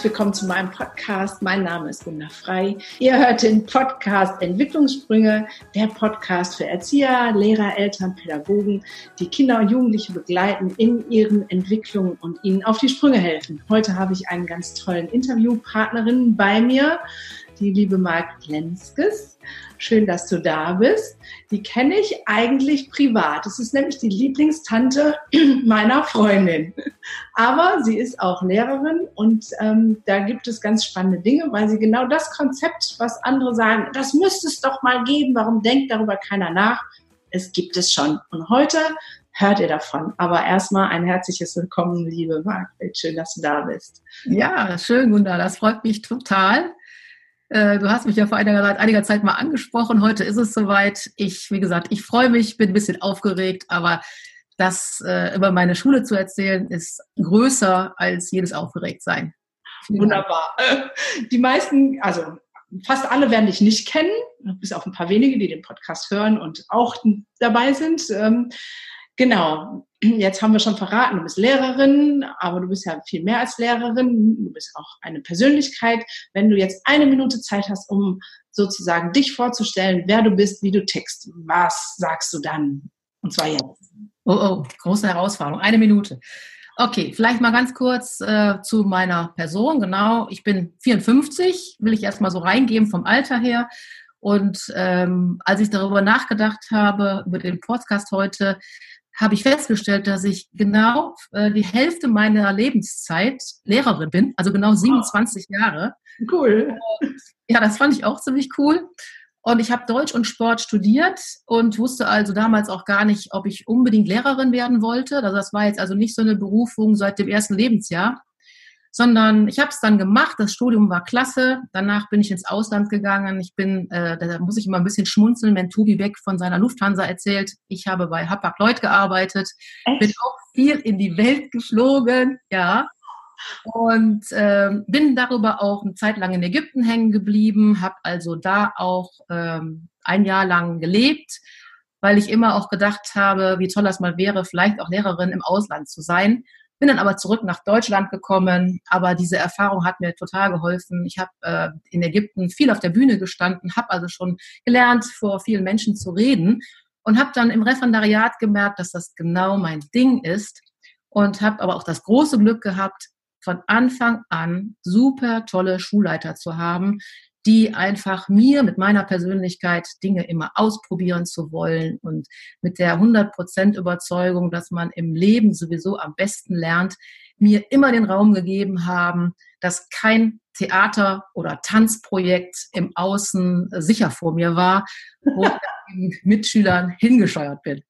herzlich willkommen zu meinem Podcast. Mein Name ist Gunda Frei. Ihr hört den Podcast Entwicklungssprünge, der Podcast für Erzieher, Lehrer, Eltern, Pädagogen, die Kinder und Jugendliche begleiten in ihren Entwicklungen und ihnen auf die Sprünge helfen. Heute habe ich einen ganz tollen Interviewpartnerin bei mir die liebe Marc Lenskes. Schön, dass du da bist. Die kenne ich eigentlich privat. Das ist nämlich die Lieblingstante meiner Freundin. Aber sie ist auch Lehrerin und ähm, da gibt es ganz spannende Dinge, weil sie genau das Konzept, was andere sagen, das müsste es doch mal geben, warum denkt darüber keiner nach? Es gibt es schon. Und heute hört ihr davon. Aber erstmal ein herzliches Willkommen, liebe Margret. Schön, dass du da bist. Ja, schön, Gunda. Das freut mich total. Äh, du hast mich ja vor einiger, einiger Zeit mal angesprochen. Heute ist es soweit. Ich, wie gesagt, ich freue mich, bin ein bisschen aufgeregt, aber das äh, über meine Schule zu erzählen, ist größer als jedes Aufgeregtsein. Wunderbar. Die meisten, also fast alle werden dich nicht kennen, bis auf ein paar wenige, die den Podcast hören und auch dabei sind. Ähm, Genau. Jetzt haben wir schon verraten, du bist Lehrerin, aber du bist ja viel mehr als Lehrerin. Du bist auch eine Persönlichkeit. Wenn du jetzt eine Minute Zeit hast, um sozusagen dich vorzustellen, wer du bist, wie du tickst, was sagst du dann? Und zwar jetzt. Oh, oh, große Herausforderung. Eine Minute. Okay, vielleicht mal ganz kurz äh, zu meiner Person. Genau, ich bin 54, will ich erstmal so reingeben vom Alter her. Und ähm, als ich darüber nachgedacht habe, über den Podcast heute, habe ich festgestellt, dass ich genau äh, die Hälfte meiner Lebenszeit Lehrerin bin, also genau 27 oh. Jahre. Cool. Ja, das fand ich auch ziemlich cool. Und ich habe Deutsch und Sport studiert und wusste also damals auch gar nicht, ob ich unbedingt Lehrerin werden wollte. Also das war jetzt also nicht so eine Berufung seit dem ersten Lebensjahr sondern ich habe es dann gemacht. Das Studium war klasse. Danach bin ich ins Ausland gegangen. Ich bin, äh, da muss ich immer ein bisschen schmunzeln, wenn Tobi weg von seiner Lufthansa erzählt. Ich habe bei Hapag-Lloyd gearbeitet, Echt? bin auch viel in die Welt geflogen, ja. Und ähm, bin darüber auch eine Zeit lang in Ägypten hängen geblieben, habe also da auch ähm, ein Jahr lang gelebt, weil ich immer auch gedacht habe, wie toll das mal wäre, vielleicht auch Lehrerin im Ausland zu sein. Bin dann aber zurück nach Deutschland gekommen, aber diese Erfahrung hat mir total geholfen. Ich habe äh, in Ägypten viel auf der Bühne gestanden, habe also schon gelernt, vor vielen Menschen zu reden und habe dann im Referendariat gemerkt, dass das genau mein Ding ist und habe aber auch das große Glück gehabt, von Anfang an super tolle Schulleiter zu haben, die einfach mir mit meiner Persönlichkeit Dinge immer ausprobieren zu wollen und mit der 100% Überzeugung, dass man im Leben sowieso am besten lernt, mir immer den Raum gegeben haben, dass kein Theater- oder Tanzprojekt im Außen sicher vor mir war, wo ich mit Schülern hingescheuert bin.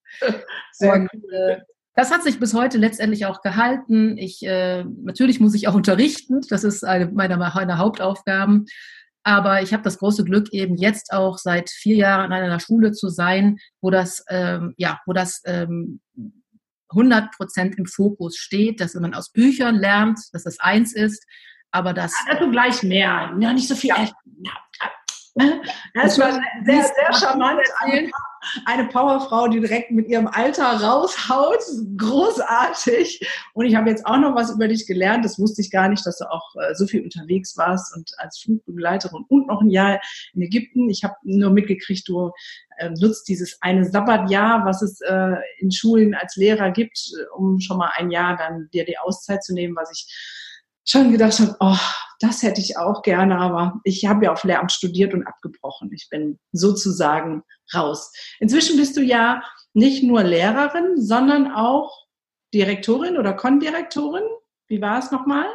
Sehr und, äh, das hat sich bis heute letztendlich auch gehalten. Ich, äh, natürlich muss ich auch unterrichten. Das ist eine meiner, meiner Hauptaufgaben. Aber ich habe das große Glück, eben jetzt auch seit vier Jahren an einer Schule zu sein, wo das, ähm, ja, wo das ähm, 100 Prozent im Fokus steht, dass man aus Büchern lernt, dass das eins ist, aber dass... Ja, dazu gleich mehr. Ja, nicht so viel. Ja. Das war sehr, sehr charmant. Eine Powerfrau, die direkt mit ihrem Alter raushaut. Großartig. Und ich habe jetzt auch noch was über dich gelernt. Das wusste ich gar nicht, dass du auch äh, so viel unterwegs warst und als Flugbegleiterin und noch ein Jahr in Ägypten. Ich habe nur mitgekriegt, du äh, nutzt dieses eine Sabbatjahr, was es äh, in Schulen als Lehrer gibt, um schon mal ein Jahr dann dir die Auszeit zu nehmen, was ich schon gedacht habe, oh, das hätte ich auch gerne, aber ich habe ja auf Lehramt studiert und abgebrochen. Ich bin sozusagen raus. Inzwischen bist du ja nicht nur Lehrerin, sondern auch Direktorin oder Kondirektorin. Wie war es nochmal?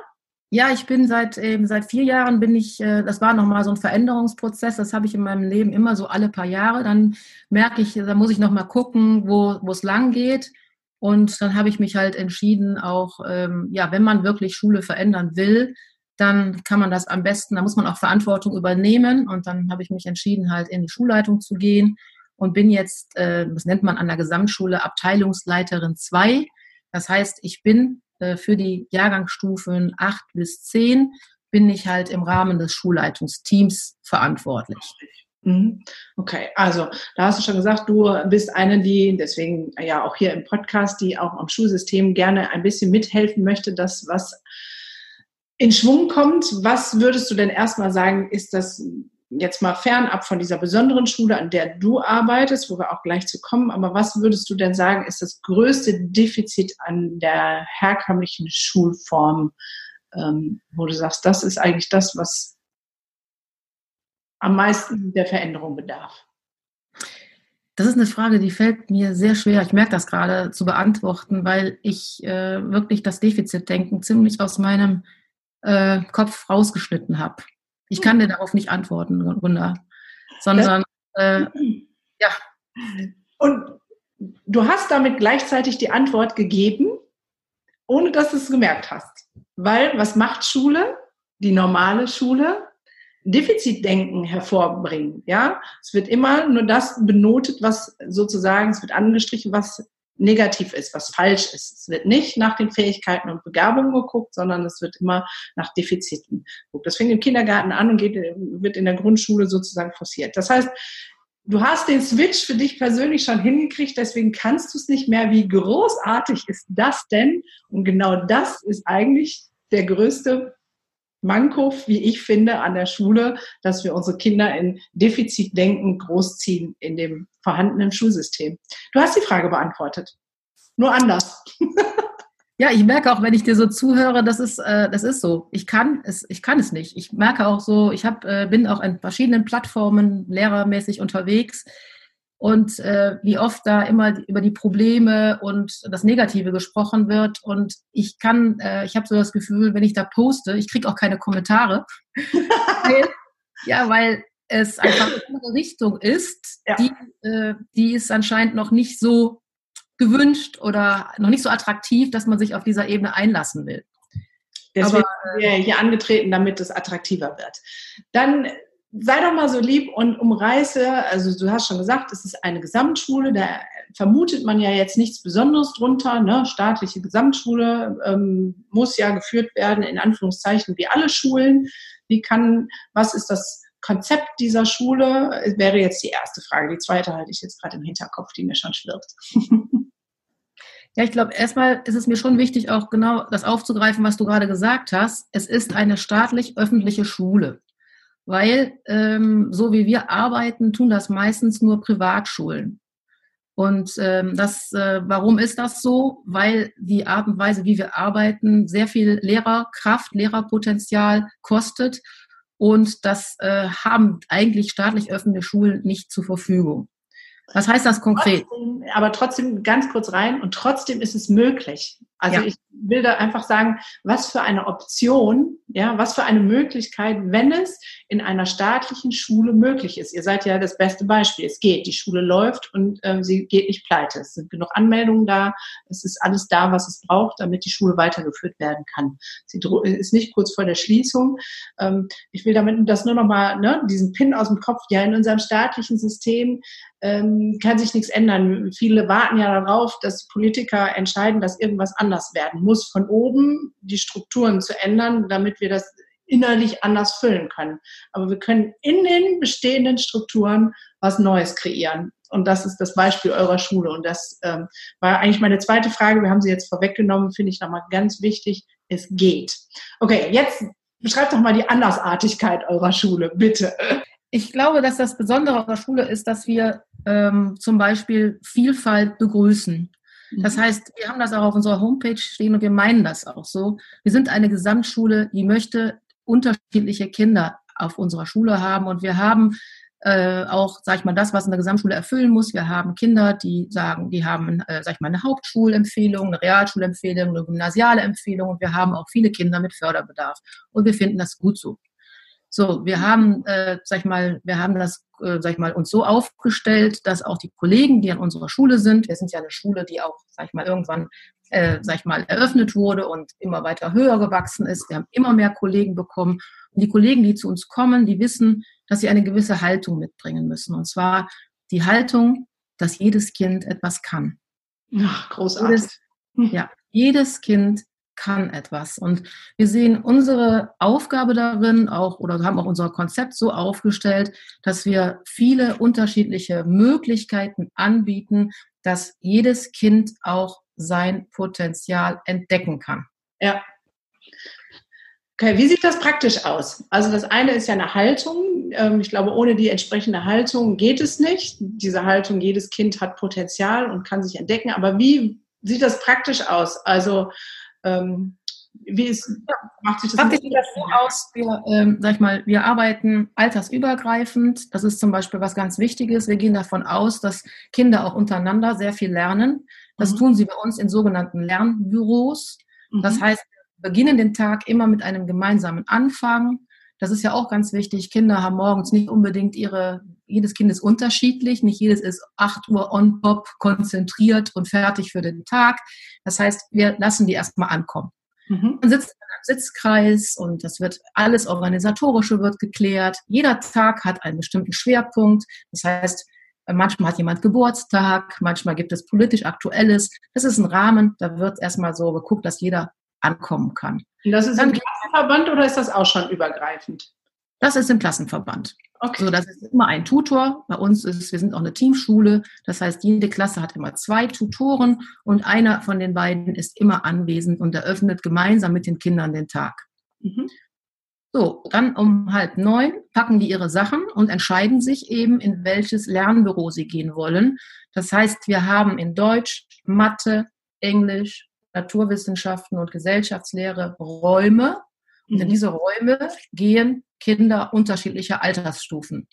Ja, ich bin seit eben seit vier Jahren bin ich, äh, das war nochmal so ein Veränderungsprozess, das habe ich in meinem Leben immer so alle paar Jahre. Dann merke ich, da muss ich nochmal gucken, wo, wo es lang geht. Und dann habe ich mich halt entschieden, auch, ähm, ja, wenn man wirklich Schule verändern will, dann kann man das am besten, da muss man auch Verantwortung übernehmen. Und dann habe ich mich entschieden, halt in die Schulleitung zu gehen und bin jetzt, äh, das nennt man an der Gesamtschule, Abteilungsleiterin 2. Das heißt, ich bin äh, für die Jahrgangsstufen 8 bis 10, bin ich halt im Rahmen des Schulleitungsteams verantwortlich. Mhm. Okay, also da hast du schon gesagt, du bist eine, die deswegen ja auch hier im Podcast, die auch am Schulsystem gerne ein bisschen mithelfen möchte, das, was in Schwung kommt, was würdest du denn erstmal sagen, ist das jetzt mal fernab von dieser besonderen Schule, an der du arbeitest, wo wir auch gleich zu kommen, aber was würdest du denn sagen, ist das größte Defizit an der herkömmlichen Schulform, ähm, wo du sagst, das ist eigentlich das, was am meisten der Veränderung bedarf? Das ist eine Frage, die fällt mir sehr schwer, ich merke das gerade, zu beantworten, weil ich äh, wirklich das Defizitdenken ziemlich aus meinem äh, Kopf rausgeschnitten habe. Ich kann dir darauf nicht antworten, Gunda, sondern äh, ja. Und du hast damit gleichzeitig die Antwort gegeben, ohne dass du es gemerkt hast. Weil was macht Schule, die normale Schule? Defizitdenken hervorbringen. Ja, es wird immer nur das benotet, was sozusagen, es wird angestrichen, was negativ ist, was falsch ist. Es wird nicht nach den Fähigkeiten und Begabungen geguckt, sondern es wird immer nach Defiziten geguckt. Das fängt im Kindergarten an und geht, wird in der Grundschule sozusagen forciert. Das heißt, du hast den Switch für dich persönlich schon hingekriegt, deswegen kannst du es nicht mehr. Wie großartig ist das denn? Und genau das ist eigentlich der größte Manko, wie ich finde, an der Schule, dass wir unsere Kinder in Defizitdenken großziehen in dem vorhandenen Schulsystem. Du hast die Frage beantwortet. Nur anders. Ja, ich merke auch, wenn ich dir so zuhöre, das ist, äh, das ist so. Ich kann es, ich kann es nicht. Ich merke auch so, ich hab, äh, bin auch in verschiedenen Plattformen lehrermäßig unterwegs und äh, wie oft da immer über die Probleme und das Negative gesprochen wird. Und ich kann, äh, ich habe so das Gefühl, wenn ich da poste, ich kriege auch keine Kommentare. weil, ja, weil es einfach eine andere Richtung ist, ja. die, äh, die ist anscheinend noch nicht so gewünscht oder noch nicht so attraktiv, dass man sich auf dieser Ebene einlassen will. Deswegen sind wir hier angetreten, damit es attraktiver wird. Dann sei doch mal so lieb und umreiße, also du hast schon gesagt, es ist eine Gesamtschule, da vermutet man ja jetzt nichts Besonderes drunter, ne? staatliche Gesamtschule ähm, muss ja geführt werden, in Anführungszeichen, wie alle Schulen. Wie kann, was ist das Konzept dieser Schule? Wäre jetzt die erste Frage. Die zweite halte ich jetzt gerade im Hinterkopf, die mir schon schwirrt. Ja, ich glaube, erstmal ist es mir schon wichtig, auch genau das aufzugreifen, was du gerade gesagt hast. Es ist eine staatlich-öffentliche Schule weil ähm, so wie wir arbeiten, tun das meistens nur Privatschulen. Und ähm, das, äh, warum ist das so? Weil die Art und Weise, wie wir arbeiten, sehr viel Lehrerkraft, Lehrerpotenzial kostet. Und das äh, haben eigentlich staatlich öffentliche Schulen nicht zur Verfügung. Was heißt das konkret? Trotzdem, aber trotzdem ganz kurz rein und trotzdem ist es möglich. Also ja. ich will da einfach sagen, was für eine Option, ja, was für eine Möglichkeit, wenn es in einer staatlichen Schule möglich ist. Ihr seid ja das beste Beispiel. Es geht, die Schule läuft und ähm, sie geht nicht pleite. Es sind genug Anmeldungen da. Es ist alles da, was es braucht, damit die Schule weitergeführt werden kann. Sie ist nicht kurz vor der Schließung. Ähm, ich will damit das nur noch mal, ne, diesen Pin aus dem Kopf. Ja, in unserem staatlichen System ähm, kann sich nichts ändern. Viele warten ja darauf, dass Politiker entscheiden, dass irgendwas anders werden muss von oben, die Strukturen zu ändern, damit wir das innerlich anders füllen können. Aber wir können in den bestehenden Strukturen was Neues kreieren. Und das ist das Beispiel eurer Schule. Und das ähm, war eigentlich meine zweite Frage. Wir haben sie jetzt vorweggenommen, finde ich nochmal ganz wichtig. Es geht. Okay, jetzt beschreibt doch mal die Andersartigkeit eurer Schule, bitte. Ich glaube, dass das Besondere unserer Schule ist, dass wir ähm, zum Beispiel Vielfalt begrüßen. Das mhm. heißt, wir haben das auch auf unserer Homepage stehen und wir meinen das auch so. Wir sind eine Gesamtschule, die möchte unterschiedliche Kinder auf unserer Schule haben und wir haben äh, auch, sag ich mal, das, was eine Gesamtschule erfüllen muss. Wir haben Kinder, die sagen, die haben, äh, sag ich mal, eine Hauptschulempfehlung, eine Realschulempfehlung, eine gymnasiale Empfehlung und wir haben auch viele Kinder mit Förderbedarf. Und wir finden das gut so. So, wir haben, äh, sag ich mal, wir haben das, äh, sag ich mal, uns so aufgestellt, dass auch die Kollegen, die an unserer Schule sind, wir sind ja eine Schule, die auch, sag ich mal, irgendwann, äh, sag ich mal, eröffnet wurde und immer weiter höher gewachsen ist. Wir haben immer mehr Kollegen bekommen. Und die Kollegen, die zu uns kommen, die wissen, dass sie eine gewisse Haltung mitbringen müssen. Und zwar die Haltung, dass jedes Kind etwas kann. Ach, großartig. Jedes, ja, jedes Kind kann etwas. Und wir sehen unsere Aufgabe darin auch oder haben auch unser Konzept so aufgestellt, dass wir viele unterschiedliche Möglichkeiten anbieten, dass jedes Kind auch sein Potenzial entdecken kann. Ja. Okay, wie sieht das praktisch aus? Also das eine ist ja eine Haltung. Ähm, ich glaube, ohne die entsprechende Haltung geht es nicht. Diese Haltung, jedes Kind hat Potenzial und kann sich entdecken. Aber wie sieht das praktisch aus? Also ähm, wie ist, macht sich das? Praktisch sieht das so aus, wir, ähm, sag ich mal, wir arbeiten altersübergreifend. Das ist zum Beispiel was ganz Wichtiges. Wir gehen davon aus, dass Kinder auch untereinander sehr viel lernen. Das mhm. tun sie bei uns in sogenannten Lernbüros. Mhm. Das heißt, wir beginnen den Tag immer mit einem gemeinsamen Anfang. Das ist ja auch ganz wichtig. Kinder haben morgens nicht unbedingt ihre, jedes Kind ist unterschiedlich. Nicht jedes ist 8 Uhr on top, konzentriert und fertig für den Tag. Das heißt, wir lassen die erstmal ankommen. Mhm. Man sitzt in einem Sitzkreis und das wird alles Organisatorische wird geklärt. Jeder Tag hat einen bestimmten Schwerpunkt. Das heißt, manchmal hat jemand Geburtstag, manchmal gibt es politisch Aktuelles. Das ist ein Rahmen, da wird erstmal so geguckt, dass jeder ankommen kann. Und das ist im Klassenverband oder ist das auch schon übergreifend? Das ist im Klassenverband. Okay. So, das ist immer ein Tutor. Bei uns ist, wir sind auch eine Teamschule. Das heißt, jede Klasse hat immer zwei Tutoren und einer von den beiden ist immer anwesend und eröffnet gemeinsam mit den Kindern den Tag. Mhm. So, dann um halb neun packen die ihre Sachen und entscheiden sich eben, in welches Lernbüro sie gehen wollen. Das heißt, wir haben in Deutsch, Mathe, Englisch, Naturwissenschaften und Gesellschaftslehre Räume. Und in mhm. diese Räume gehen Kinder unterschiedlicher Altersstufen.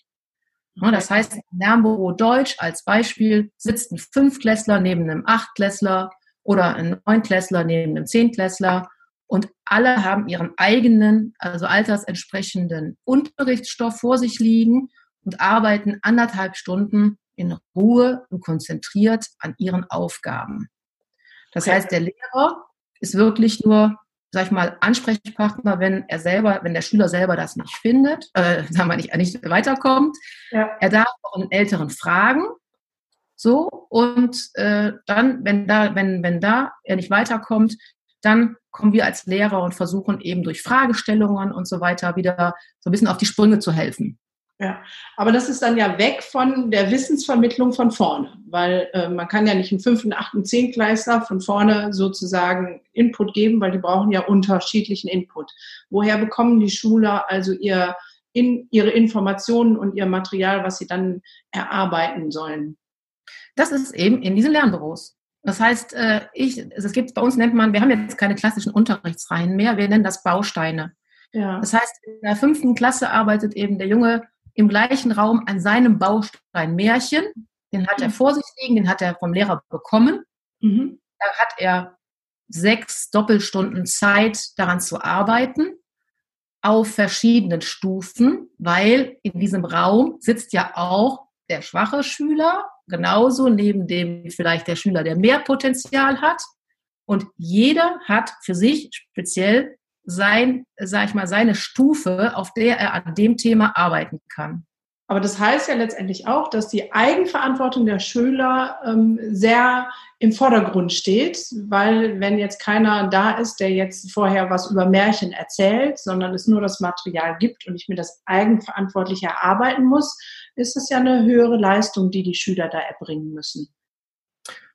Das heißt, im Lernbüro Deutsch als Beispiel sitzt ein Fünfklässler neben einem Achtklässler oder ein Neunklässler neben einem Zehntklässler und alle haben ihren eigenen, also altersentsprechenden Unterrichtsstoff vor sich liegen und arbeiten anderthalb Stunden in Ruhe und konzentriert an ihren Aufgaben. Das heißt, der Lehrer ist wirklich nur sag ich mal, Ansprechpartner, wenn er selber, wenn der Schüler selber das nicht findet, äh, sagen wir nicht, nicht weiterkommt. Ja. Er darf auch einen Älteren fragen. So, und äh, dann, wenn da, wenn, wenn da er nicht weiterkommt, dann kommen wir als Lehrer und versuchen eben durch Fragestellungen und so weiter wieder so ein bisschen auf die Sprünge zu helfen. Ja, aber das ist dann ja weg von der Wissensvermittlung von vorne, weil äh, man kann ja nicht einen fünften, achten, Zehnkleister von vorne sozusagen Input geben, weil die brauchen ja unterschiedlichen Input. Woher bekommen die Schüler also ihr, in, ihre Informationen und ihr Material, was sie dann erarbeiten sollen? Das ist eben in diesen Lernbüros. Das heißt, äh, ich, es gibt bei uns nennt man, wir haben jetzt keine klassischen Unterrichtsreihen mehr, wir nennen das Bausteine. Ja. Das heißt, in der fünften Klasse arbeitet eben der Junge im gleichen Raum an seinem Baustein Märchen. Den hat er mhm. vor sich liegen, den hat er vom Lehrer bekommen. Mhm. Da hat er sechs Doppelstunden Zeit, daran zu arbeiten, auf verschiedenen Stufen, weil in diesem Raum sitzt ja auch der schwache Schüler, genauso neben dem vielleicht der Schüler, der mehr Potenzial hat. Und jeder hat für sich speziell sein, sag ich mal, seine Stufe, auf der er an dem Thema arbeiten kann. Aber das heißt ja letztendlich auch, dass die Eigenverantwortung der Schüler ähm, sehr im Vordergrund steht, weil wenn jetzt keiner da ist, der jetzt vorher was über Märchen erzählt, sondern es nur das Material gibt und ich mir das eigenverantwortlich erarbeiten muss, ist es ja eine höhere Leistung, die die Schüler da erbringen müssen.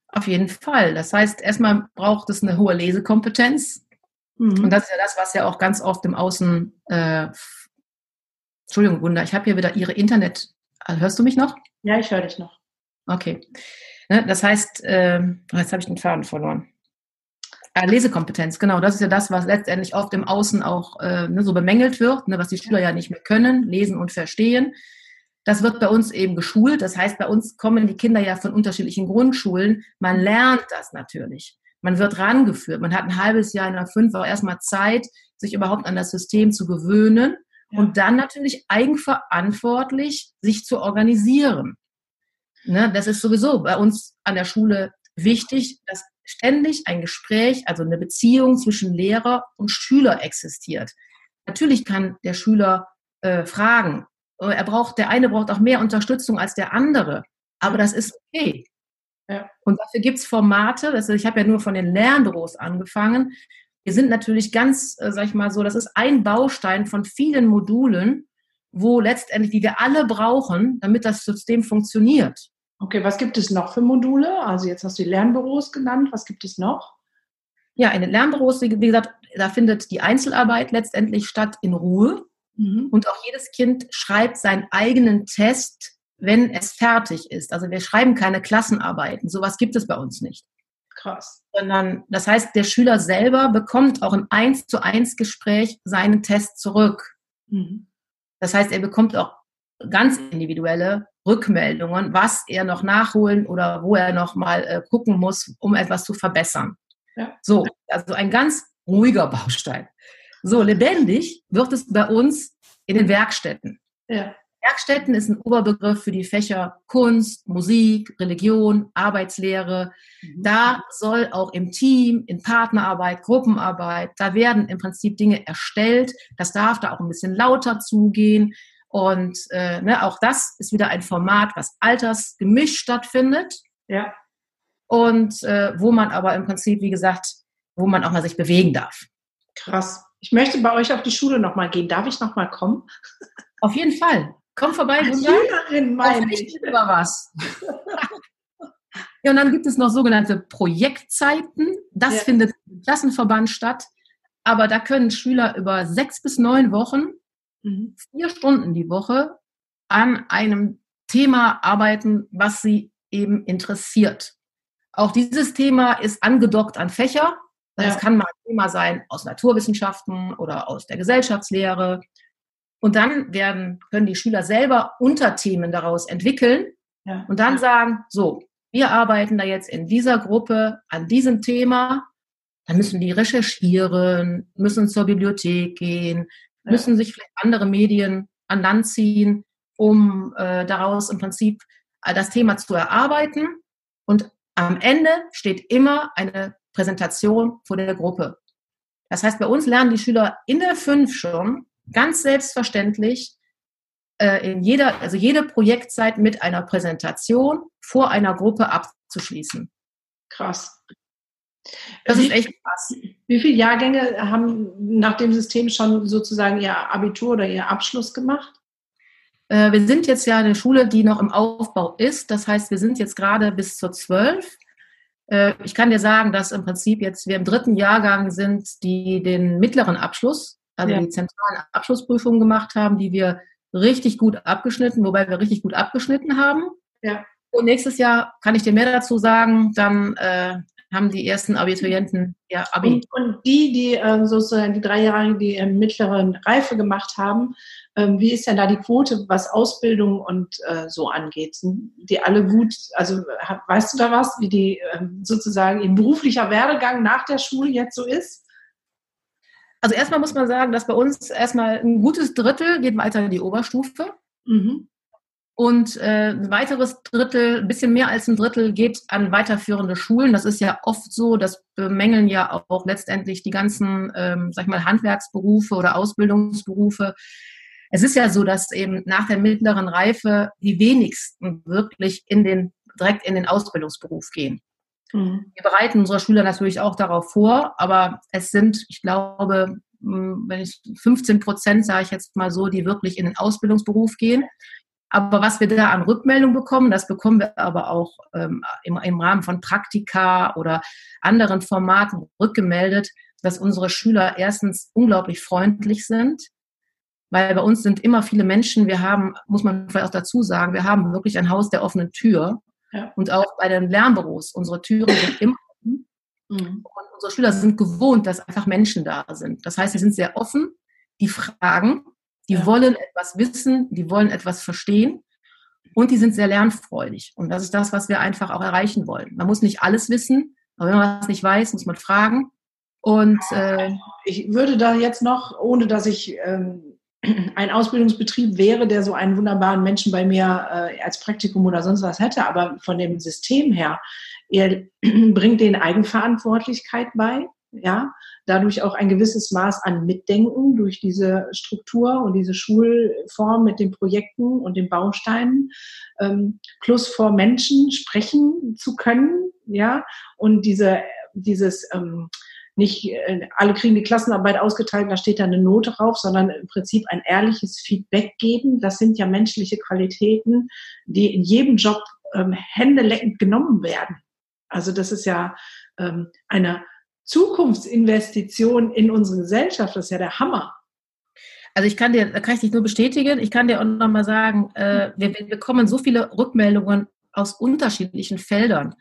Auf jeden Fall. Das heißt, erstmal braucht es eine hohe Lesekompetenz. Mhm. Und das ist ja das, was ja auch ganz oft im Außen, äh, Entschuldigung, Wunder, ich habe hier wieder Ihre Internet, äh, hörst du mich noch? Ja, ich höre dich noch. Okay. Ne, das heißt, äh, jetzt habe ich den Faden verloren. Äh, Lesekompetenz, genau, das ist ja das, was letztendlich oft im Außen auch äh, ne, so bemängelt wird, ne, was die Schüler ja nicht mehr können, lesen und verstehen. Das wird bei uns eben geschult. Das heißt, bei uns kommen die Kinder ja von unterschiedlichen Grundschulen. Man lernt das natürlich. Man wird rangeführt. Man hat ein halbes Jahr in der fünf auch erstmal Zeit, sich überhaupt an das System zu gewöhnen ja. und dann natürlich eigenverantwortlich sich zu organisieren. Ne, das ist sowieso bei uns an der Schule wichtig, dass ständig ein Gespräch, also eine Beziehung zwischen Lehrer und Schüler existiert. Natürlich kann der Schüler äh, fragen. Er braucht, der eine braucht auch mehr Unterstützung als der andere. Aber das ist okay. Ja. Und dafür gibt es Formate, also ich habe ja nur von den Lernbüros angefangen. Wir sind natürlich ganz, äh, sag ich mal so, das ist ein Baustein von vielen Modulen, wo letztendlich, die wir alle brauchen, damit das System funktioniert. Okay, was gibt es noch für Module? Also jetzt hast du die Lernbüros genannt, was gibt es noch? Ja, in den Lernbüros, wie gesagt, da findet die Einzelarbeit letztendlich statt in Ruhe. Mhm. Und auch jedes Kind schreibt seinen eigenen Test, wenn es fertig ist. Also wir schreiben keine Klassenarbeiten. Sowas gibt es bei uns nicht. Krass. Sondern das heißt, der Schüler selber bekommt auch im Eins zu eins Gespräch seinen Test zurück. Mhm. Das heißt, er bekommt auch ganz individuelle Rückmeldungen, was er noch nachholen oder wo er noch mal äh, gucken muss, um etwas zu verbessern. Ja. So, also ein ganz ruhiger Baustein. So lebendig wird es bei uns in den Werkstätten. Ja. Werkstätten ist ein Oberbegriff für die Fächer Kunst, Musik, Religion, Arbeitslehre. Mhm. Da soll auch im Team, in Partnerarbeit, Gruppenarbeit, da werden im Prinzip Dinge erstellt. Das darf da auch ein bisschen lauter zugehen. Und äh, ne, auch das ist wieder ein Format, was altersgemischt stattfindet. Ja. Und äh, wo man aber im Prinzip, wie gesagt, wo man auch mal sich bewegen darf. Krass. Ich möchte bei euch auf die Schule nochmal gehen. Darf ich nochmal kommen? Auf jeden Fall. Komm vorbei, Als Schülerin meine ich. Über was. ja, und dann gibt es noch sogenannte Projektzeiten. Das ja. findet im Klassenverband statt. Aber da können Schüler über sechs bis neun Wochen, mhm. vier Stunden die Woche an einem Thema arbeiten, was sie eben interessiert. Auch dieses Thema ist angedockt an Fächer. Das ja. kann mal ein Thema sein aus Naturwissenschaften oder aus der Gesellschaftslehre und dann werden, können die Schüler selber Unterthemen daraus entwickeln ja. und dann sagen, so, wir arbeiten da jetzt in dieser Gruppe an diesem Thema. Dann müssen die recherchieren, müssen zur Bibliothek gehen, ja. müssen sich vielleicht andere Medien an Land ziehen, um äh, daraus im Prinzip äh, das Thema zu erarbeiten. Und am Ende steht immer eine Präsentation vor der Gruppe. Das heißt, bei uns lernen die Schüler in der fünf schon, ganz selbstverständlich äh, in jeder, also jede Projektzeit mit einer Präsentation vor einer Gruppe abzuschließen. Krass. Das wie, ist echt krass. Wie viele Jahrgänge haben nach dem System schon sozusagen ihr Abitur oder ihr Abschluss gemacht? Äh, wir sind jetzt ja eine Schule, die noch im Aufbau ist. Das heißt, wir sind jetzt gerade bis zur 12. Äh, ich kann dir sagen, dass im Prinzip jetzt wir im dritten Jahrgang sind, die den mittleren Abschluss also ja. die zentralen Abschlussprüfungen gemacht haben, die wir richtig gut abgeschnitten, wobei wir richtig gut abgeschnitten haben. Ja. Und nächstes Jahr kann ich dir mehr dazu sagen, dann äh, haben die ersten Abiturienten ja Abi. Und, und die, die äh, sozusagen die Dreijährigen, die im mittleren Reife gemacht haben, ähm, wie ist denn da die Quote, was Ausbildung und äh, so angeht? Sind die alle gut? Also weißt du da was, wie die ähm, sozusagen ihr beruflicher Werdegang nach der Schule jetzt so ist? Also erstmal muss man sagen, dass bei uns erstmal ein gutes Drittel geht weiter in die Oberstufe. Mhm. Und äh, ein weiteres Drittel, ein bisschen mehr als ein Drittel, geht an weiterführende Schulen. Das ist ja oft so, das bemängeln ja auch letztendlich die ganzen, ähm, sag ich mal, Handwerksberufe oder Ausbildungsberufe. Es ist ja so, dass eben nach der mittleren Reife die wenigsten wirklich in den, direkt in den Ausbildungsberuf gehen. Mhm. Wir bereiten unsere Schüler natürlich auch darauf vor, aber es sind, ich glaube, wenn ich 15 Prozent, sage ich jetzt mal so, die wirklich in den Ausbildungsberuf gehen. Aber was wir da an Rückmeldung bekommen, das bekommen wir aber auch ähm, im, im Rahmen von Praktika oder anderen Formaten rückgemeldet, dass unsere Schüler erstens unglaublich freundlich sind, weil bei uns sind immer viele Menschen. Wir haben, muss man vielleicht auch dazu sagen, wir haben wirklich ein Haus der offenen Tür. Ja. Und auch bei den Lernbüros. Unsere Türen sind immer offen. Mhm. Und unsere Schüler sind gewohnt, dass einfach Menschen da sind. Das heißt, sie sind sehr offen, die fragen, die ja. wollen etwas wissen, die wollen etwas verstehen und die sind sehr lernfreudig. Und das ist das, was wir einfach auch erreichen wollen. Man muss nicht alles wissen, aber wenn man was nicht weiß, muss man fragen. Und äh, ich würde da jetzt noch, ohne dass ich ähm, ein Ausbildungsbetrieb wäre, der so einen wunderbaren Menschen bei mir äh, als Praktikum oder sonst was hätte, aber von dem System her, er bringt den Eigenverantwortlichkeit bei, ja, dadurch auch ein gewisses Maß an Mitdenken durch diese Struktur und diese Schulform mit den Projekten und den Bausteinen, ähm, plus vor Menschen sprechen zu können, ja, und diese, dieses, ähm, nicht äh, alle kriegen die Klassenarbeit ausgeteilt, da steht da eine Note drauf, sondern im Prinzip ein ehrliches Feedback geben. Das sind ja menschliche Qualitäten, die in jedem Job ähm, händeleckend genommen werden. Also das ist ja ähm, eine Zukunftsinvestition in unsere Gesellschaft. Das ist ja der Hammer. Also ich kann dir, da kann ich dich nur bestätigen, ich kann dir auch nochmal sagen, äh, wir, wir bekommen so viele Rückmeldungen aus unterschiedlichen Feldern.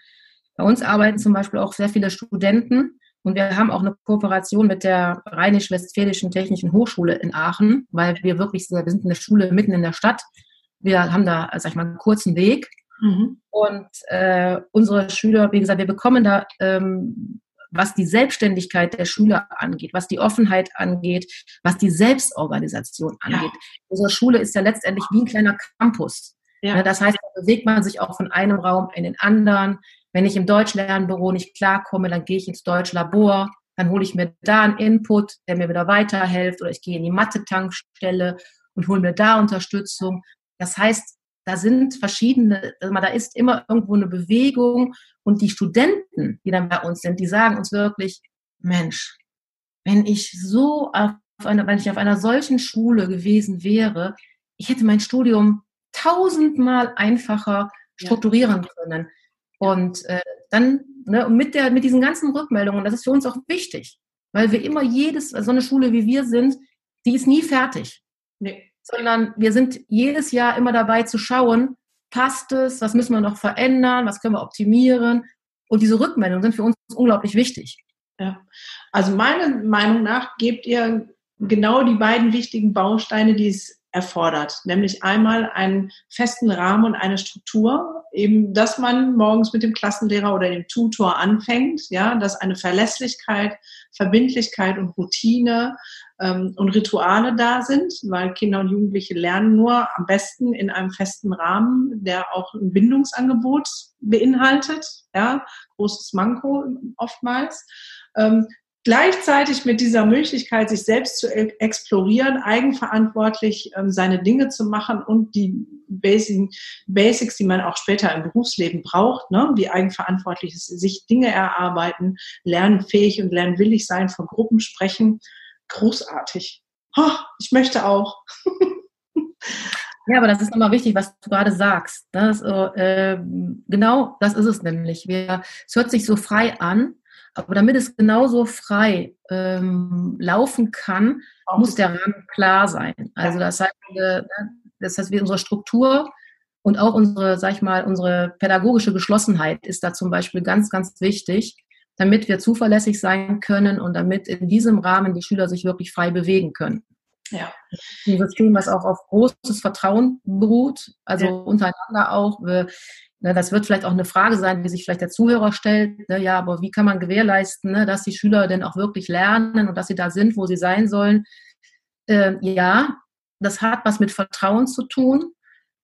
Bei uns arbeiten zum Beispiel auch sehr viele Studenten und wir haben auch eine Kooperation mit der Rheinisch-Westfälischen Technischen Hochschule in Aachen, weil wir wirklich, wir sind eine Schule mitten in der Stadt. Wir haben da, sag ich mal, einen kurzen Weg. Mhm. Und äh, unsere Schüler, wie gesagt, wir bekommen da ähm, was die Selbstständigkeit der Schüler angeht, was die Offenheit angeht, was die Selbstorganisation angeht. Ja. Unsere Schule ist ja letztendlich wie ein kleiner Campus. Ja. Ne, das heißt, da bewegt man sich auch von einem Raum in den anderen. Wenn ich im Deutschlernbüro nicht klarkomme, dann gehe ich ins Deutschlabor, dann hole ich mir da einen Input, der mir wieder weiterhilft, oder ich gehe in die Mathe-Tankstelle und hole mir da Unterstützung. Das heißt, da sind verschiedene, also da ist immer irgendwo eine Bewegung und die Studenten, die dann bei uns sind, die sagen uns wirklich, Mensch, wenn ich so auf einer, wenn ich auf einer solchen Schule gewesen wäre, ich hätte mein Studium tausendmal einfacher strukturieren können. Und äh, dann ne, mit, der, mit diesen ganzen Rückmeldungen, das ist für uns auch wichtig, weil wir immer jedes, so eine Schule wie wir sind, die ist nie fertig. Nee. Sondern wir sind jedes Jahr immer dabei zu schauen, passt es, was müssen wir noch verändern, was können wir optimieren. Und diese Rückmeldungen sind für uns unglaublich wichtig. Ja, also meiner Meinung nach gebt ihr genau die beiden wichtigen Bausteine, die es erfordert, nämlich einmal einen festen Rahmen und eine Struktur, eben, dass man morgens mit dem Klassenlehrer oder dem Tutor anfängt, ja, dass eine Verlässlichkeit, Verbindlichkeit und Routine ähm, und Rituale da sind, weil Kinder und Jugendliche lernen nur am besten in einem festen Rahmen, der auch ein Bindungsangebot beinhaltet, ja, großes Manko oftmals. Ähm, gleichzeitig mit dieser Möglichkeit, sich selbst zu e-, explorieren, eigenverantwortlich ähm, seine Dinge zu machen und die Basic, Basics, die man auch später im Berufsleben braucht, ne, wie eigenverantwortlich sich Dinge erarbeiten, lernfähig und lernwillig sein, von Gruppen sprechen, großartig. Oh, ich möchte auch. Ja, aber das ist nochmal wichtig, was du gerade sagst. Das, äh, genau, das ist es nämlich. Es hört sich so frei an, aber damit es genauso frei ähm, laufen kann, Auch muss der Rahmen klar sein. Also das heißt, äh, das heißt, wie unsere Struktur und auch unsere, sag ich mal, unsere pädagogische Geschlossenheit ist da zum Beispiel ganz, ganz wichtig, damit wir zuverlässig sein können und damit in diesem Rahmen die Schüler sich wirklich frei bewegen können. Ja. Ein System, was auch auf großes Vertrauen beruht, also ja. untereinander auch. Wir, Ne, das wird vielleicht auch eine Frage sein, die sich vielleicht der Zuhörer stellt. Ne, ja, aber wie kann man gewährleisten, ne, dass die Schüler denn auch wirklich lernen und dass sie da sind, wo sie sein sollen? Äh, ja, das hat was mit Vertrauen zu tun.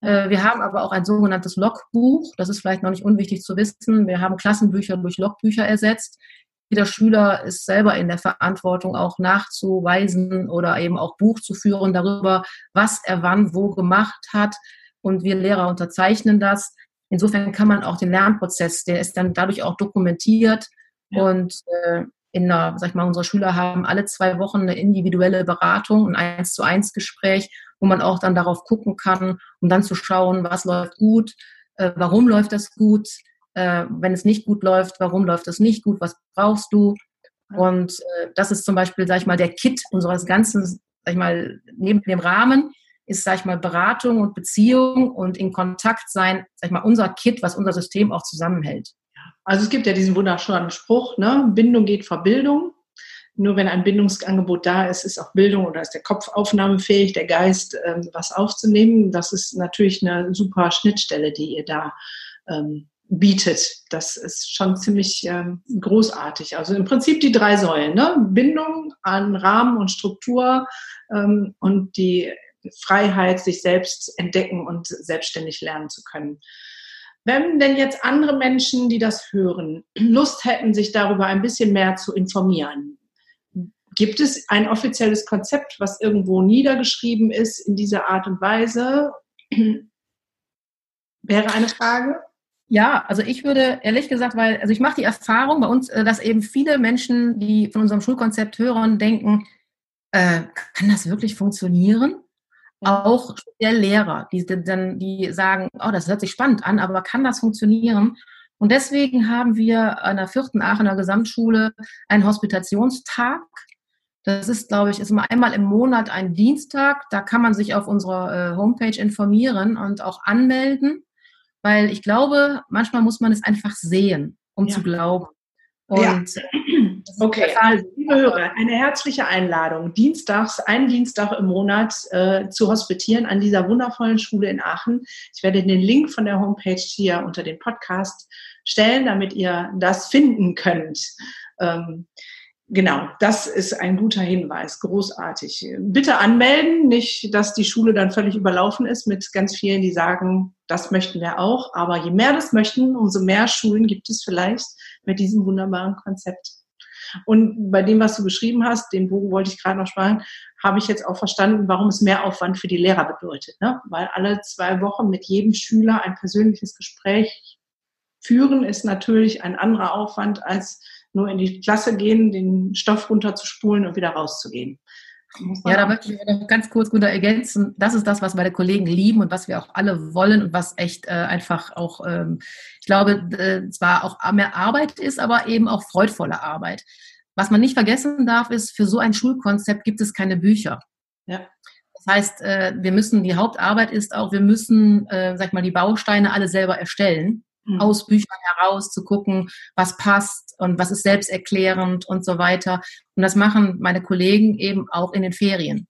Äh, wir haben aber auch ein sogenanntes Logbuch. Das ist vielleicht noch nicht unwichtig zu wissen. Wir haben Klassenbücher durch Logbücher ersetzt. Jeder Schüler ist selber in der Verantwortung, auch nachzuweisen oder eben auch Buch zu führen darüber, was er wann wo gemacht hat. Und wir Lehrer unterzeichnen das. Insofern kann man auch den Lernprozess, der ist dann dadurch auch dokumentiert ja. und äh, in einer, sag ich mal, unsere Schüler haben alle zwei Wochen eine individuelle Beratung, ein eins zu eins Gespräch, wo man auch dann darauf gucken kann, um dann zu schauen, was läuft gut, äh, warum läuft das gut, äh, wenn es nicht gut läuft, warum läuft es nicht gut, was brauchst du? Und äh, das ist zum Beispiel, sag ich mal, der Kit unseres ganzen, sag ich mal, neben dem Rahmen ist, sag ich mal, Beratung und Beziehung und in Kontakt sein, sag ich mal, unser Kit, was unser System auch zusammenhält. Also es gibt ja diesen wunderschönen Spruch, ne? Bindung geht vor Bildung. Nur wenn ein Bindungsangebot da ist, ist auch Bildung oder ist der Kopf aufnahmefähig, der Geist ähm, was aufzunehmen. Das ist natürlich eine super Schnittstelle, die ihr da ähm, bietet. Das ist schon ziemlich ähm, großartig. Also im Prinzip die drei Säulen, ne? Bindung an Rahmen und Struktur ähm, und die Freiheit, sich selbst entdecken und selbstständig lernen zu können. Wenn denn jetzt andere Menschen, die das hören, Lust hätten, sich darüber ein bisschen mehr zu informieren, gibt es ein offizielles Konzept, was irgendwo niedergeschrieben ist in dieser Art und Weise? Wäre eine Frage. Ja, also ich würde ehrlich gesagt, weil, also ich mache die Erfahrung bei uns, äh, dass eben viele Menschen, die von unserem Schulkonzept hören, denken, äh, kann das wirklich funktionieren? auch speziell Lehrer, die dann, die sagen, oh, das hört sich spannend an, aber kann das funktionieren? Und deswegen haben wir an der vierten Aachener Gesamtschule einen Hospitationstag. Das ist, glaube ich, ist immer einmal im Monat ein Dienstag. Da kann man sich auf unserer äh, Homepage informieren und auch anmelden, weil ich glaube, manchmal muss man es einfach sehen, um ja. zu glauben. Und ja. Okay, also, liebe Hörer, eine herzliche Einladung, dienstags, einen Dienstag im Monat äh, zu hospitieren an dieser wundervollen Schule in Aachen. Ich werde den Link von der Homepage hier unter den Podcast stellen, damit ihr das finden könnt. Ähm, Genau, das ist ein guter Hinweis, großartig. Bitte anmelden, nicht, dass die Schule dann völlig überlaufen ist mit ganz vielen, die sagen, das möchten wir auch. Aber je mehr das möchten, umso mehr Schulen gibt es vielleicht mit diesem wunderbaren Konzept. Und bei dem, was du beschrieben hast, den Bogen wollte ich gerade noch sparen, habe ich jetzt auch verstanden, warum es mehr Aufwand für die Lehrer bedeutet. Ne? Weil alle zwei Wochen mit jedem Schüler ein persönliches Gespräch führen, ist natürlich ein anderer Aufwand, als nur in die Klasse gehen, den Stoff runterzuspulen und wieder rauszugehen. Ja, da möchte ich noch ganz kurz gut ergänzen. Das ist das, was meine Kollegen lieben und was wir auch alle wollen und was echt äh, einfach auch, ähm, ich glaube, äh, zwar auch mehr Arbeit ist, aber eben auch freudvolle Arbeit. Was man nicht vergessen darf, ist, für so ein Schulkonzept gibt es keine Bücher. Ja. Das heißt, äh, wir müssen, die Hauptarbeit ist auch, wir müssen, äh, sag mal, die Bausteine alle selber erstellen mhm. aus Büchern heraus zu gucken, was passt und was ist selbsterklärend und so weiter. Und das machen meine Kollegen eben auch in den Ferien.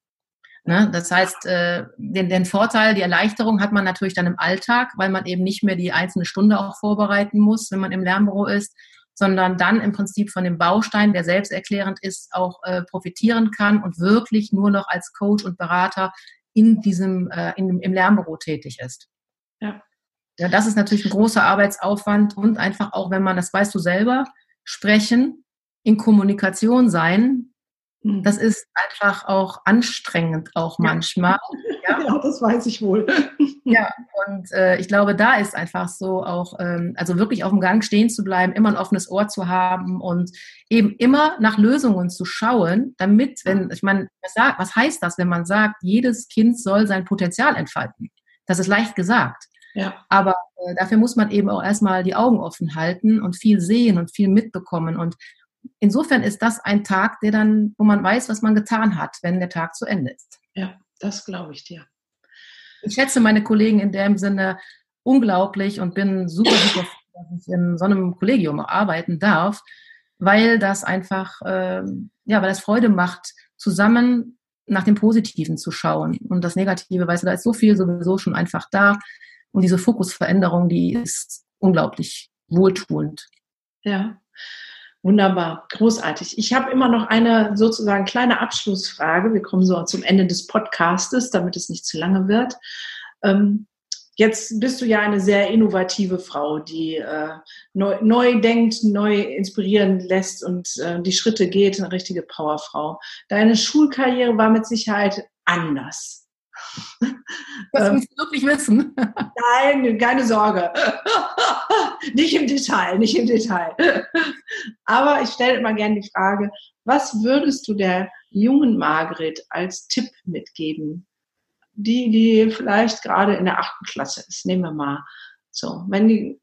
Ne? Das heißt, äh, den, den Vorteil, die Erleichterung hat man natürlich dann im Alltag, weil man eben nicht mehr die einzelne Stunde auch vorbereiten muss, wenn man im Lernbüro ist, sondern dann im Prinzip von dem Baustein, der selbsterklärend ist, auch äh, profitieren kann und wirklich nur noch als Coach und Berater in diesem, äh, in, im Lernbüro tätig ist. Ja. Ja, das ist natürlich ein großer Arbeitsaufwand und einfach auch, wenn man, das weißt du selber, sprechen, in Kommunikation sein, hm. das ist einfach auch anstrengend auch manchmal. Ja, ja das weiß ich wohl. Ja, und äh, ich glaube, da ist einfach so auch, ähm, also wirklich auf dem Gang stehen zu bleiben, immer ein offenes Ohr zu haben und eben immer nach Lösungen zu schauen, damit, wenn, ich meine, was, was heißt das, wenn man sagt, jedes Kind soll sein Potenzial entfalten? Das ist leicht gesagt. Ja. Aber äh, dafür muss man eben auch erstmal die Augen offen halten und viel sehen und viel mitbekommen. Und insofern ist das ein Tag, der dann, wo man weiß, was man getan hat, wenn der Tag zu Ende ist. Ja, das glaube ich dir. Ich schätze meine Kollegen in dem Sinne unglaublich und bin super, super froh, dass ich in so einem Kollegium arbeiten darf, weil das einfach, äh, ja, weil das Freude macht, zusammen nach dem Positiven zu schauen. Und das Negative, weißt du, da ist so viel sowieso schon einfach da. Und diese Fokusveränderung, die ist unglaublich wohltuend. Ja, wunderbar, großartig. Ich habe immer noch eine sozusagen kleine Abschlussfrage. Wir kommen so zum Ende des Podcastes, damit es nicht zu lange wird. Ähm, jetzt bist du ja eine sehr innovative Frau, die äh, neu, neu, denkt, neu inspirieren lässt und äh, die Schritte geht, eine richtige Powerfrau. Deine Schulkarriere war mit Sicherheit anders. Das ähm, du wirklich wissen. Nein, keine Sorge. nicht im Detail, nicht im Detail. Aber ich stelle immer gerne die Frage, was würdest du der jungen Margret als Tipp mitgeben? Die, die vielleicht gerade in der achten Klasse ist. Nehmen wir mal. So, wenn die,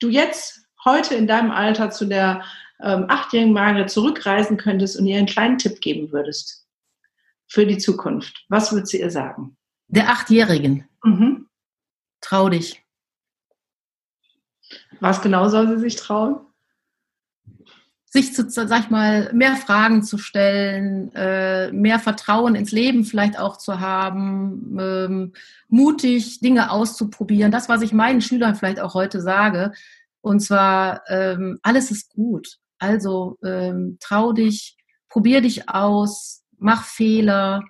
du jetzt heute in deinem Alter zu der ähm, achtjährigen Margret zurückreisen könntest und ihr einen kleinen Tipp geben würdest, für die Zukunft? Was würdest du ihr sagen? Der Achtjährigen. Mhm. Trau dich. Was genau soll sie sich trauen? Sich zu, sag ich mal, mehr Fragen zu stellen, äh, mehr Vertrauen ins Leben vielleicht auch zu haben, ähm, mutig Dinge auszuprobieren. Das, was ich meinen Schülern vielleicht auch heute sage. Und zwar, ähm, alles ist gut. Also ähm, trau dich, probier dich aus, mach Fehler.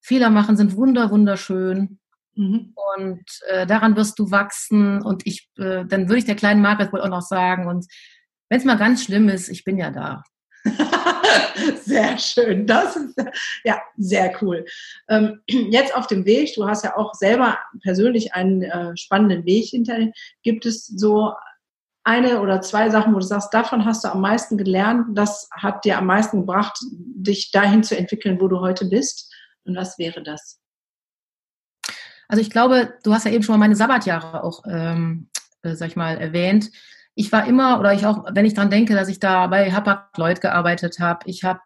Fehler machen sind wunder, wunderschön. Mhm. Und äh, daran wirst du wachsen. Und ich, äh, dann würde ich der kleinen Margaret wohl auch noch sagen. Und wenn es mal ganz schlimm ist, ich bin ja da. sehr schön. Das ist ja sehr cool. Ähm, jetzt auf dem Weg, du hast ja auch selber persönlich einen äh, spannenden Weg hinter dir. Gibt es so eine oder zwei Sachen, wo du sagst, davon hast du am meisten gelernt, das hat dir am meisten gebracht, dich dahin zu entwickeln, wo du heute bist? Und was wäre das? Also ich glaube, du hast ja eben schon mal meine Sabbatjahre auch ähm, äh, sag ich mal, erwähnt. Ich war immer, oder ich auch, wenn ich dran denke, dass ich da bei Hapag-Lloyd gearbeitet habe, ich habe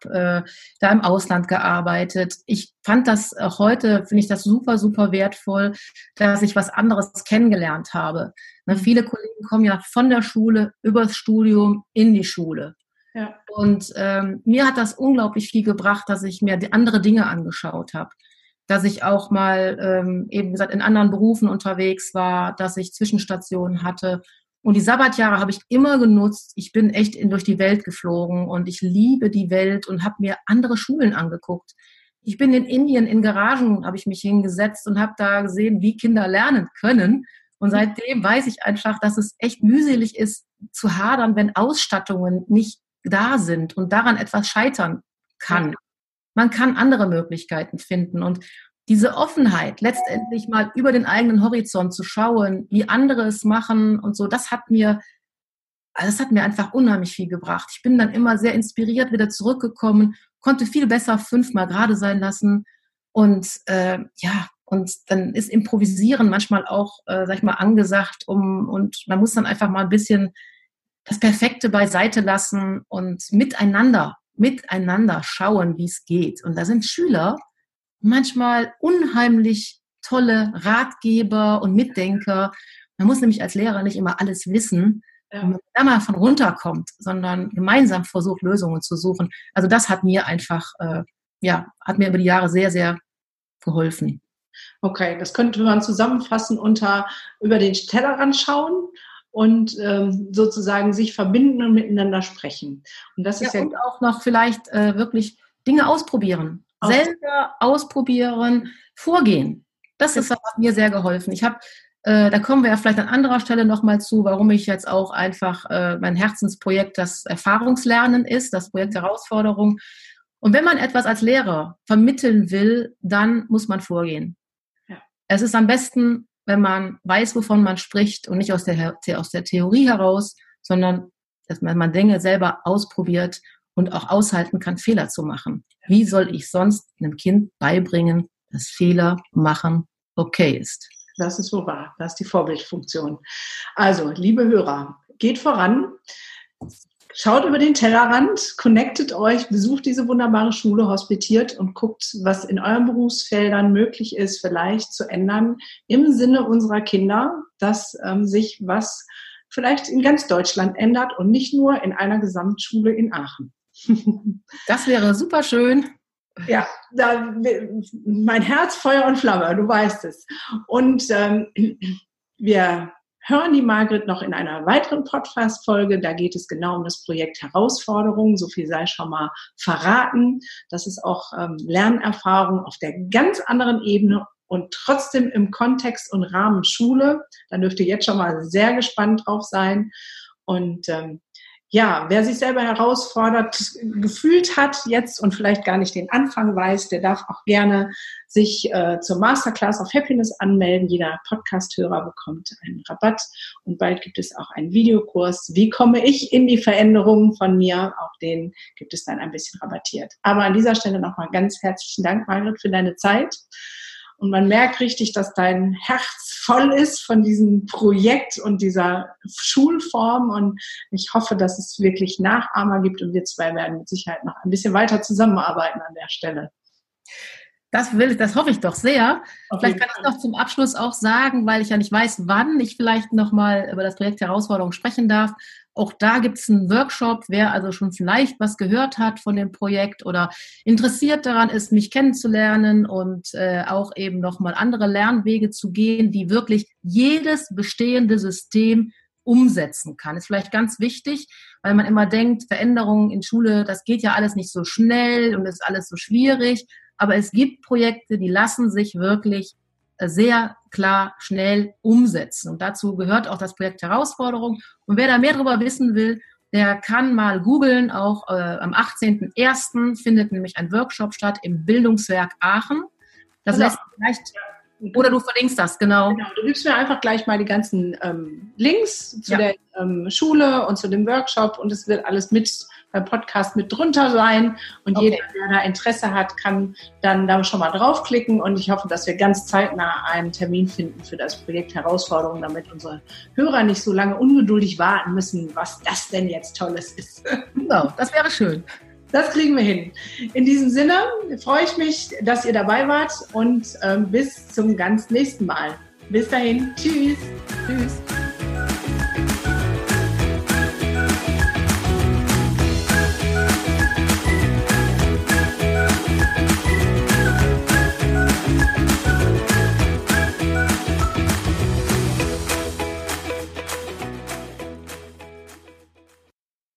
äh, da im Ausland gearbeitet. Ich fand das auch heute, finde ich das super, super wertvoll, dass ich was anderes kennengelernt habe. Ne, mhm. viele Kollegen kommen ja von der Schule übers Studium in die Schule. Ja. Und ähm, mir hat das unglaublich viel gebracht, dass ich mir andere Dinge angeschaut habe. Dass ich auch mal ähm, eben gesagt in anderen Berufen unterwegs war, dass ich Zwischenstationen hatte. Und die Sabbatjahre habe ich immer genutzt. Ich bin echt in, durch die Welt geflogen und ich liebe die Welt und habe mir andere Schulen angeguckt. Ich bin in Indien in Garagen, habe ich mich hingesetzt und habe da gesehen, wie Kinder lernen können. Und seitdem weiß ich einfach, dass es echt mühselig ist zu hadern, wenn Ausstattungen nicht da sind und daran etwas scheitern kann. Man kann andere Möglichkeiten finden und diese Offenheit, letztendlich mal über den eigenen Horizont zu schauen, wie andere es machen und so, das hat mir, das hat mir einfach unheimlich viel gebracht. Ich bin dann immer sehr inspiriert wieder zurückgekommen, konnte viel besser fünfmal gerade sein lassen und äh, ja, und dann ist Improvisieren manchmal auch, äh, sag ich mal, angesagt, um und man muss dann einfach mal ein bisschen das Perfekte beiseite lassen und miteinander, miteinander schauen, wie es geht. Und da sind Schüler manchmal unheimlich tolle Ratgeber und Mitdenker. Man muss nämlich als Lehrer nicht immer alles wissen, ja. wenn man da mal von runterkommt, sondern gemeinsam versucht, Lösungen zu suchen. Also das hat mir einfach, äh, ja, hat mir über die Jahre sehr, sehr geholfen. Okay, das könnte man zusammenfassen unter über den Tellerrand schauen und ähm, sozusagen sich verbinden und miteinander sprechen. Und das ist ja, ja und auch noch vielleicht äh, wirklich Dinge ausprobieren, Aus selber ausprobieren, vorgehen. Das ist, hat mir sehr geholfen. Ich habe äh, da kommen wir ja vielleicht an anderer Stelle nochmal zu, warum ich jetzt auch einfach äh, mein Herzensprojekt das Erfahrungslernen ist, das Projekt Herausforderung. Und wenn man etwas als Lehrer vermitteln will, dann muss man vorgehen. Ja. Es ist am besten wenn man weiß, wovon man spricht und nicht aus der, aus der Theorie heraus, sondern dass man, man Dinge selber ausprobiert und auch aushalten kann, Fehler zu machen. Wie soll ich sonst einem Kind beibringen, dass Fehler machen okay ist? Das ist so wahr. Das ist die Vorbildfunktion. Also, liebe Hörer, geht voran. Schaut über den Tellerrand, connectet euch, besucht diese wunderbare Schule, hospitiert und guckt, was in euren Berufsfeldern möglich ist, vielleicht zu ändern im Sinne unserer Kinder, dass ähm, sich was vielleicht in ganz Deutschland ändert und nicht nur in einer Gesamtschule in Aachen. Das wäre super schön. Ja, da, mein Herz, Feuer und Flamme, du weißt es. Und ähm, wir hören die Margret noch in einer weiteren Podcast-Folge. Da geht es genau um das Projekt Herausforderungen. So viel sei schon mal verraten. Das ist auch ähm, Lernerfahrung auf der ganz anderen Ebene und trotzdem im Kontext und Rahmen Schule. Da dürft ihr jetzt schon mal sehr gespannt drauf sein. Und ähm, ja, wer sich selber herausfordert gefühlt hat jetzt und vielleicht gar nicht den Anfang weiß, der darf auch gerne sich äh, zur Masterclass of Happiness anmelden. Jeder Podcast-Hörer bekommt einen Rabatt und bald gibt es auch einen Videokurs. Wie komme ich in die Veränderungen von mir? Auch den gibt es dann ein bisschen rabattiert. Aber an dieser Stelle nochmal ganz herzlichen Dank, Margret, für deine Zeit. Und man merkt richtig, dass dein Herz voll ist von diesem Projekt und dieser Schulform. Und ich hoffe, dass es wirklich Nachahmer gibt. Und wir zwei werden mit Sicherheit noch ein bisschen weiter zusammenarbeiten an der Stelle. Das will, das hoffe ich doch sehr. Auf vielleicht kann ich noch zum Abschluss auch sagen, weil ich ja nicht weiß, wann ich vielleicht nochmal über das Projekt Herausforderung sprechen darf. Auch da gibt es einen Workshop, wer also schon vielleicht was gehört hat von dem Projekt oder interessiert daran ist, mich kennenzulernen und äh, auch eben nochmal andere Lernwege zu gehen, die wirklich jedes bestehende System umsetzen kann. Ist vielleicht ganz wichtig, weil man immer denkt, Veränderungen in Schule, das geht ja alles nicht so schnell und ist alles so schwierig. Aber es gibt Projekte, die lassen sich wirklich sehr klar, schnell umsetzen. Und dazu gehört auch das Projekt Herausforderung. Und wer da mehr darüber wissen will, der kann mal googeln. Auch äh, am 18.01. findet nämlich ein Workshop statt im Bildungswerk Aachen. Das also, lässt vielleicht. Oder du verlinkst das, genau. genau. Du gibst mir einfach gleich mal die ganzen ähm, Links zu ja. der ähm, Schule und zu dem Workshop und es wird alles mit beim Podcast mit drunter sein. Und Okay. jeder, der da Interesse hat, kann dann da schon mal draufklicken. Und ich hoffe, dass wir ganz zeitnah einen Termin finden für das Projekt Herausforderung, damit unsere Hörer nicht so lange ungeduldig warten müssen, was das denn jetzt Tolles ist. Genau, das wäre schön. Das kriegen wir hin. In diesem Sinne freue ich mich, dass ihr dabei wart und ähm, bis zum ganz nächsten Mal. Bis dahin. Tschüss. Tschüss.